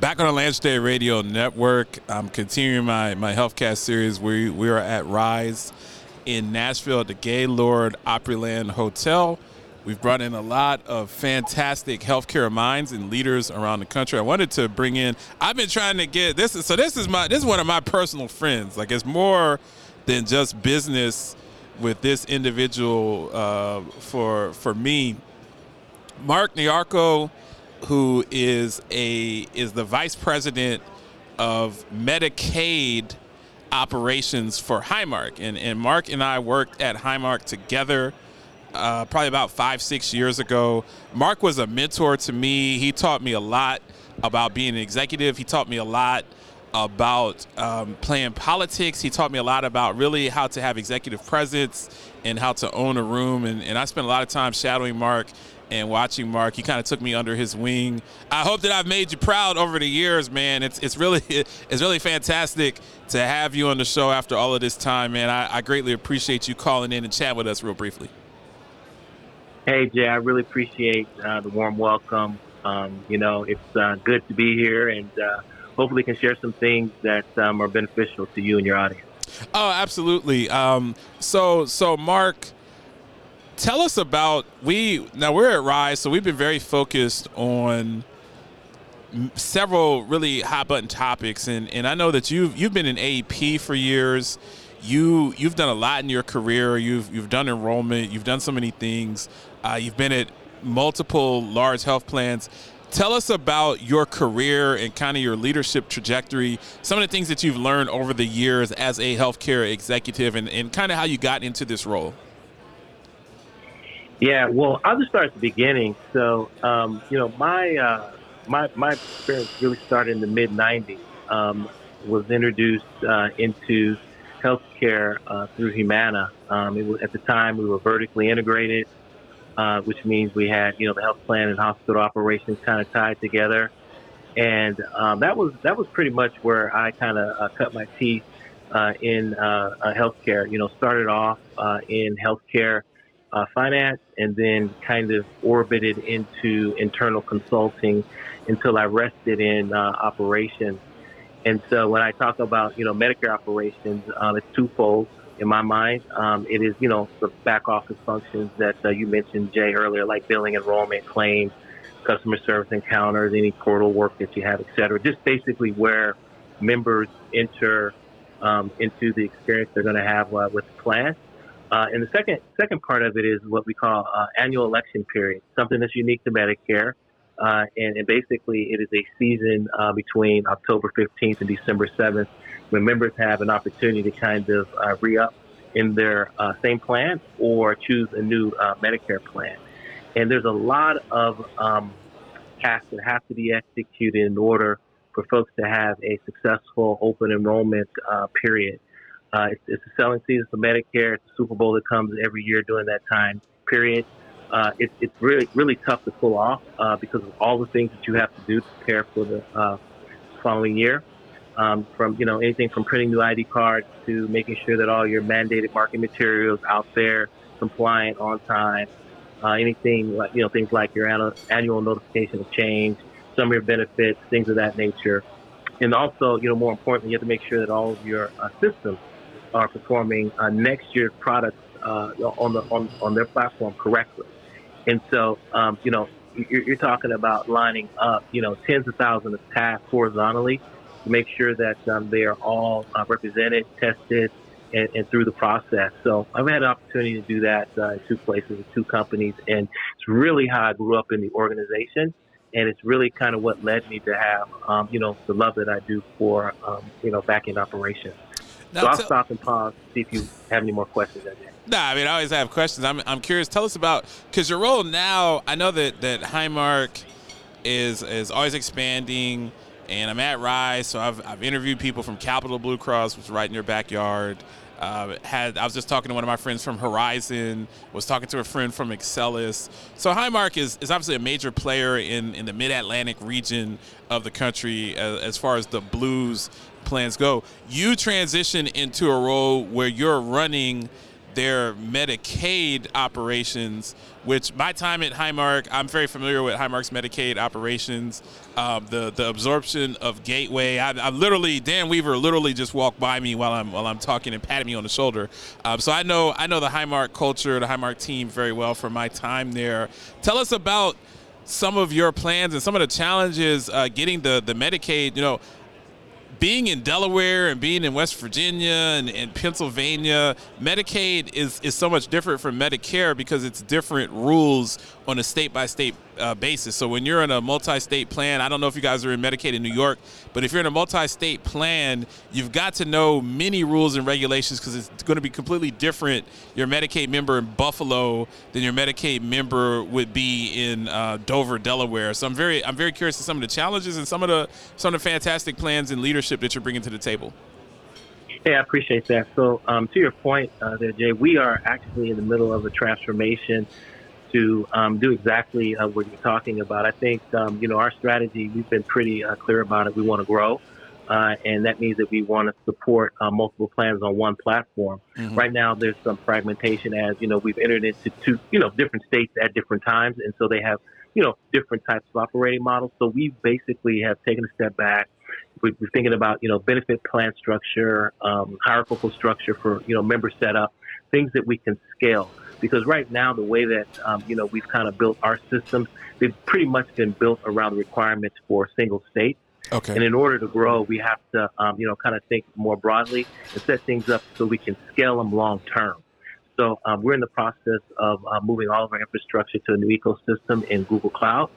Back on the Day Radio Network, I'm continuing my, my HealthCast series. We, we are at Rise in Nashville at the Gaylord Opryland Hotel. We've brought in a lot of fantastic healthcare minds and leaders around the country. I wanted to bring in. I've been trying to get this. Is, so this is my this is one of my personal friends. Like it's more than just business with this individual uh, for for me. Mark Nyarko who is a is the vice president of Medicaid operations for Highmark, and and Mark and I worked at Highmark together. Uh, probably about five, six years ago. Mark was a mentor to me. He taught me a lot about being an executive. He taught me a lot about um, playing politics. He taught me a lot about really how to have executive presence and how to own a room. And, and I spent a lot of time shadowing Mark and watching Mark. He kind of took me under his wing. I hope that I've made you proud over the years, man. It's it's really it's really fantastic to have you on the show after all of this time, man. I, I greatly appreciate you calling in and chat with us real briefly. Hey Jay, I really appreciate uh, the warm welcome. Um, you know, it's uh, good to be here, and uh, hopefully can share some things that um, are beneficial to you and your audience. Oh, absolutely. Um, so so Mark tell us about we now we're at Rise, so we've been very focused on several really hot button topics, and and I know that you've you've been in AEP for years. You you've done a lot in your career. You've you've done enrollment. You've done so many things. Uh, you've been at multiple large health plans. Tell us about your career and kind of your leadership trajectory, some of the things that you've learned over the years as a healthcare executive, and, and kind of how you got into this role. Yeah, well, I'll just start at the beginning. So, um, you know, my uh, my my experience really started in the mid '90s. Um, was introduced uh, into healthcare uh, through Humana. Um, was, at the time, we were vertically integrated, uh, which means we had you know the health plan and hospital operations kind of tied together, and um, that was that was pretty much where I kind of uh, cut my teeth uh, in healthcare. You know, started off in healthcare uh, finance and then kind of orbited into internal consulting until I rested in uh, operations. And so when I talk about, you know, Medicare operations, um, it's twofold in my mind. Um, it is, you know, the back office functions that uh, you mentioned, Jay, earlier, like billing, enrollment, claims, customer service encounters, any portal work that you have, et cetera. Just basically where members enter um, into the experience they're going to have uh, with the plan. Uh, and the second second part of it is what we call uh, annual election period, something that's unique to Medicare. Uh, and, and, basically, it is a season uh, between October 15th and December 7th when members have an opportunity to kind of uh, re up in their uh, same plan or choose a new Medicare plan. And there's a lot of um, tasks that have to be executed in order for folks to have a successful open enrollment period. Uh, it's, it's a selling season for Medicare. It's a Super Bowl that comes every year during that time period. Uh, it, it's really really tough to pull off uh, because of all the things that you have to do to prepare for the uh, following year. Um, from you know anything from printing new ID cards to making sure that all your mandated marketing materials out there, compliant, on time. Uh, anything like you know things like your annual, annual notification of change, summary of benefits, things of that nature, and also you know more importantly, you have to make sure that all of your uh, systems are performing uh, next year's products uh, on the on, on their platform correctly. And so, um, you know, you're, you're, talking about lining up, you know, tens of thousands of tasks horizontally to make sure that um, they are all uh, represented, tested, and, and, through the process. So I've had an opportunity to do that uh, in two places with two companies, and it's really how I grew up in the organization. And it's really kind of what led me to have, um, you know, the love that I do for, um, you know, back end operations. Now, so I'll stop and pause, see if you have any more questions. Nah, I mean, I always have questions. I'm, I'm curious. Tell us about because your role now. I know that that Highmark is is always expanding, and I'm at Rise, so I've I've interviewed people from Capital Blue Cross, which is right in your backyard. Uh, had I was just talking to one of my friends from Horizon, was talking to a friend from Excellus. So Highmark is, is obviously a major player in, in the Mid Atlantic region of the country as, as, far as the Blues plans go. You transition into a role where you're running their Medicaid operations, which my time at Highmark, I'm very familiar with Highmark's Medicaid operations. Um, the the absorption of Gateway, I, I, literally Dan Weaver literally just walked by me while I'm while I'm talking and patted me on the shoulder. Um, so I know I know the Highmark culture, the Highmark team very well from my time there. Tell us about some of your plans and some of the challenges uh, getting the the Medicaid. You know, being in Delaware and being in West Virginia and, and, Pennsylvania, Medicaid is, is so much different from Medicare because it's different rules on a state by state uh, basis. So when you're in a multi-state plan, I don't know if you guys are in Medicaid in New York, but if you're in a multi-state plan, you've got to know many rules and regulations because it's going to be completely different. Your Medicaid member in Buffalo than your Medicaid member would be in uh, Dover, Delaware. So I'm very I'm very curious to some of the challenges and some of the some of the fantastic plans and leadership that you're bringing to the table. Hey, I appreciate that. So, um, to your point uh, there, Jay, we are actually in the middle of a transformation to um, do exactly uh, what you're talking about. I think, um, you know, our strategy, we've been pretty uh, clear about it. We want to grow. Uh, and that means that we want to support uh, multiple plans on one platform. Mm-hmm. Right now, there's some fragmentation as, you know, we've entered into two, you know, different states at different times. And so they have, you know, different types of operating models. So we basically have taken a step back. We're thinking about, you know, benefit plan structure, um, hierarchical structure for, you know, member setup, things that we can scale because right now the way that um, you know we've kind of built our systems, they've pretty much been built around requirements for single state. Okay. And in order to grow, we have to um, you know kind of think more broadly and set things up so we can scale them long term. So um, we're in the process of uh, moving all of our infrastructure to a new ecosystem in Google Cloud,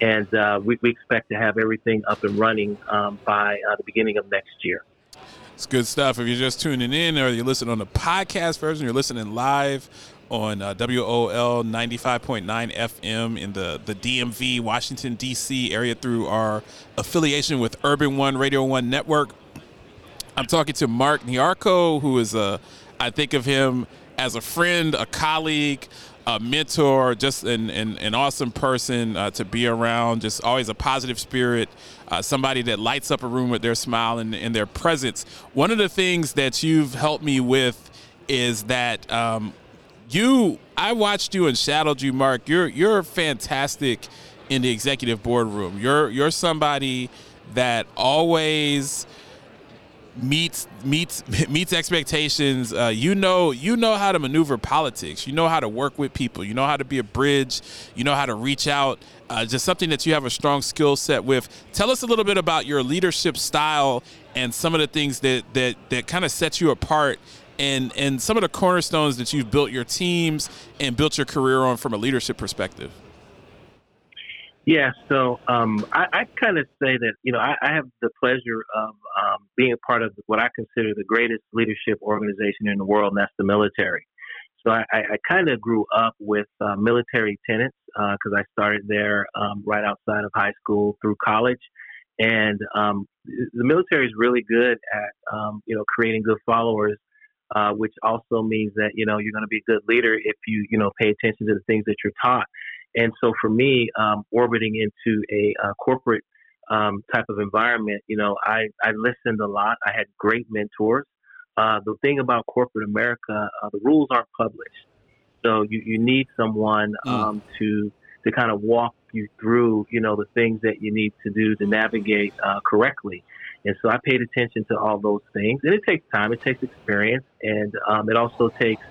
and uh, we, we, expect to have everything up and running um, by uh, the beginning of next year. It's good stuff. If you're just tuning in or you're listening on the podcast version, you're listening live on uh, WOL 95.9 FM in the, the DMV, Washington, D.C. area through our affiliation with Urban One Radio One Network. I'm talking to Mark Nyarko, who is a, I think of him as a friend, a colleague, a mentor, just an, an, an awesome person uh, to be around, just always a positive spirit, uh, somebody that lights up a room with their smile and, and, their presence. One of the things that you've helped me with is that um, you I watched you and shadowed you, Mark. You're you're fantastic in the executive boardroom. You're you're somebody that always meets meets meets expectations. Uh, you know you know how to maneuver politics. You know how to work with people. You know how to be a bridge. You know how to reach out. Uh, just something that you have a strong skill set with. Tell us a little bit about your leadership style and some of the things that that that kind of sets you apart and and some of the cornerstones that you've built your teams and built your career on from a leadership perspective. Yeah, so um, I, I kind of say that you know I, I have the pleasure of um, being a part of what I consider the greatest leadership organization in the world, and that's the military. So I, I kind of grew up with uh, military tenants because uh, I started there um, right outside of high school through college, and um, the military is really good at um, you know creating good followers uh, which also means that you know you're going to be a good leader if you you know pay attention to the things that you're taught. And so for me, um, orbiting into a uh, corporate um, type of environment, you know, I I listened a lot. I had great mentors. Uh, the thing about corporate America, uh, the rules aren't published, so you you need someone mm. um, to to kind of walk you through, you know, the things that you need to do to navigate uh, correctly. And so I paid attention to all those things. And it takes time, it takes experience, and um, it also takes,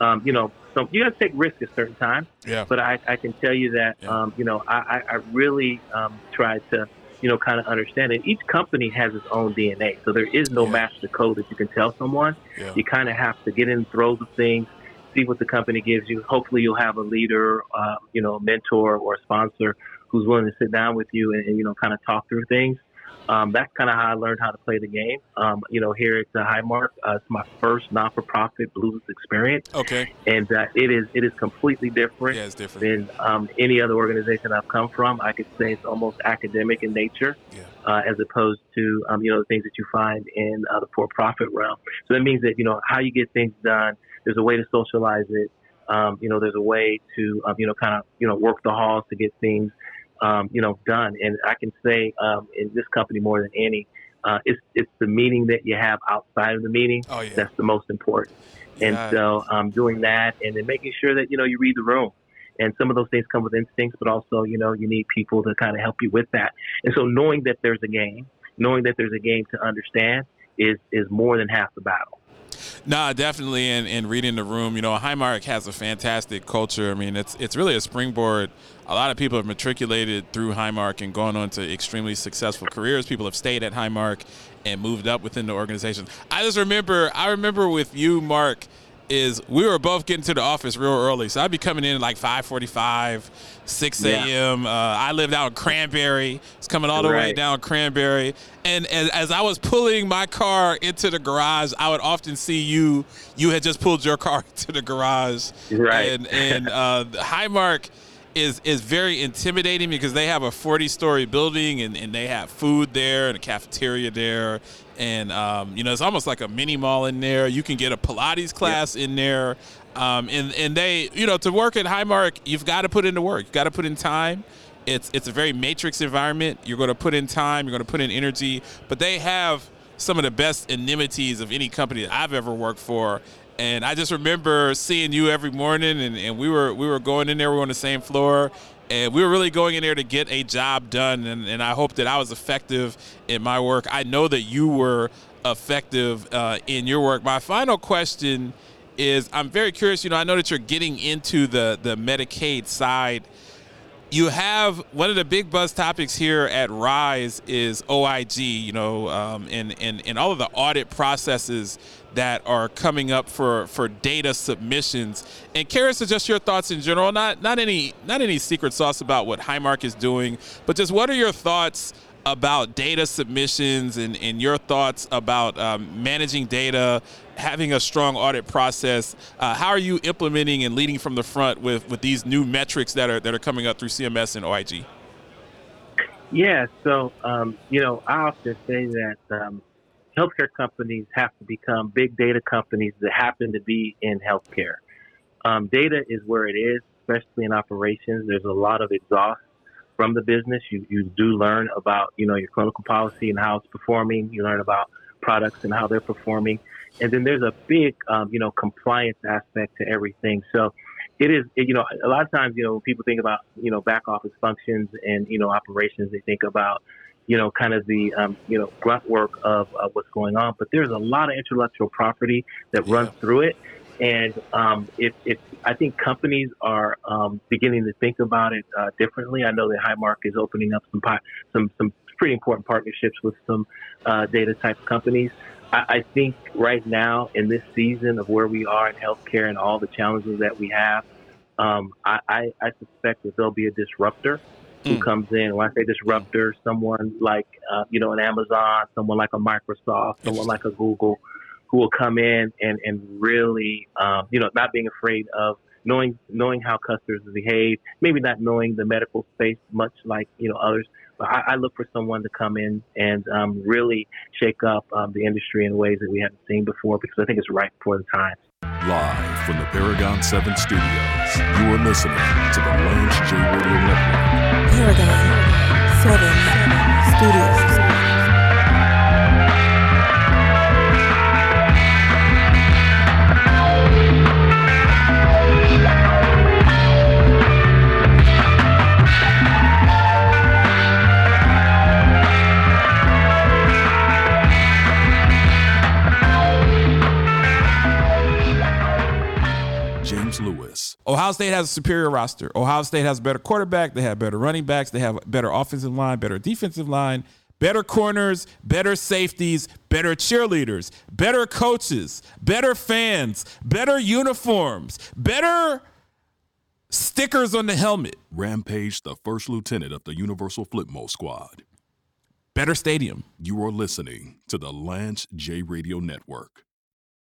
um, you know, so you got to take risks at certain times. Yeah. But I, I can tell you that, yeah. um, you know, I, I really um, tried to, you know, kind of understand it. Each company has its own DNA. So there is no yeah. master code that you can tell someone. Yeah. You kind of have to get in, throw the things, see what the company gives you. Hopefully you'll have a leader, uh, you know, a mentor or a sponsor who's willing to sit down with you and, and you know, kind of talk through things um, that's kind of how I learned how to play the game. Um, you know, here at the Highmark, uh, it's my first non-for-profit blues experience. Okay. And uh, it is it is completely different, yeah, it's different. than um, any other organization I've come from. I could say it's almost academic in nature, yeah. uh, as opposed to um, you know the things that you find in uh, the for-profit realm. So that means that you know how you get things done. There's a way to socialize it. Um, you know, there's a way to um, you know kind of you know work the halls to get things um, you know, done. And I can say um, in this company more than any, uh, it's it's the meeting that you have outside of the meeting oh, yeah. that's the most important. Yeah. And so um, doing that and then making sure that you know you read the room. And some of those things come with instincts, but also you know you need people to kind of help you with that. And so knowing that there's a game, knowing that there's a game to understand is is more than half the battle. No, definitely, and, and reading the room. You know, Highmark has a fantastic culture. I mean, it's it's really a springboard. A lot of people have matriculated through Highmark and gone on to extremely successful careers. People have stayed at Highmark and moved up within the organization. I just remember, I remember with you, Mark is we were both getting to the office real early. So I'd be coming in like 5:45, 6 a.m. Yeah. Uh, I lived out in Cranberry. It's coming all the right. way down Cranberry, and as, as, I was pulling my car into the garage, I would often see you. You had just pulled your car into the garage, right? And and uh, Highmark is is very intimidating because they have a 40 story building and, and they have food there and a cafeteria there. And um, you know it's almost like a mini mall in there. You can get a pilates class in there. Um, and and they you know to work at highmark you've got to put in the work. You've got to put in time. It's it's a very matrix environment. You're going to put in time. You're going to put in energy. But they have some of the best amenities of any company that I've ever worked for and I just remember seeing you every morning, and, and we were we were going in there. We were on the same floor, and we were really going in there to get a job done. And, and I hope that I was effective in my work. I know that you were effective uh, in your work. My final question is: I'm very curious. You know, I know that you're getting into the the Medicaid side you have one of the big buzz topics here at Rise is OIG, you know, um, and, and, and all of the audit processes that are coming up for, for data submissions. And curious just your thoughts in general, not not any not any secret sauce about what Highmark is doing, but just what are your thoughts about data submissions and, and your thoughts about um, managing data, having a strong audit process. Uh, how are you implementing and leading from the front with, with these new metrics that are that are coming up through CMS and OIG? Yeah, so um, you know, I often say that um, healthcare companies have to become big data companies that happen to be in healthcare. Um, data is where it is, especially in operations. There's a lot of exhaust from the business. You, you do learn about, you know, your clinical policy and how it's performing. You learn about products and how they're performing. And then there's a big, um, you know, compliance aspect to everything. So it is, you know, a lot of times, you know, when people think about, you know, back office functions and, you know, operations, they think about, you know, kind of the, um, you know, grunt work of, of what's going on. But there's a lot of intellectual property that runs through it. And um, it, it, I think companies are um, beginning to think about it uh, differently. I know that Highmark is opening up some some some pretty important partnerships with some uh, data type companies. I, I, think right now in this season of where we are in healthcare and all the challenges that we have, um, I, I, I, suspect that there'll be a disruptor who mm. comes in. When I say disruptor, someone like uh, you know an Amazon, someone like a Microsoft, someone like a Google who will come in and, and really, um, you know, not being afraid of knowing knowing how customers behave, maybe not knowing the medical space much like you know others. But I, I look for someone to come in and um, really shake up um, the industry in ways that we haven't seen before because I think it's right for the times. Live from the Paragon 7 studios, you are listening to the Lance J Radio Ohio State has a superior roster. Ohio State has a better quarterback. They have better running backs. They have better offensive line, better defensive line, better corners, better safeties, better cheerleaders, better coaches, better fans, better uniforms, better stickers on the helmet. Rampage, the first lieutenant of the Universal Flipmo Squad. Better stadium. You are listening to the Lance J Radio Network.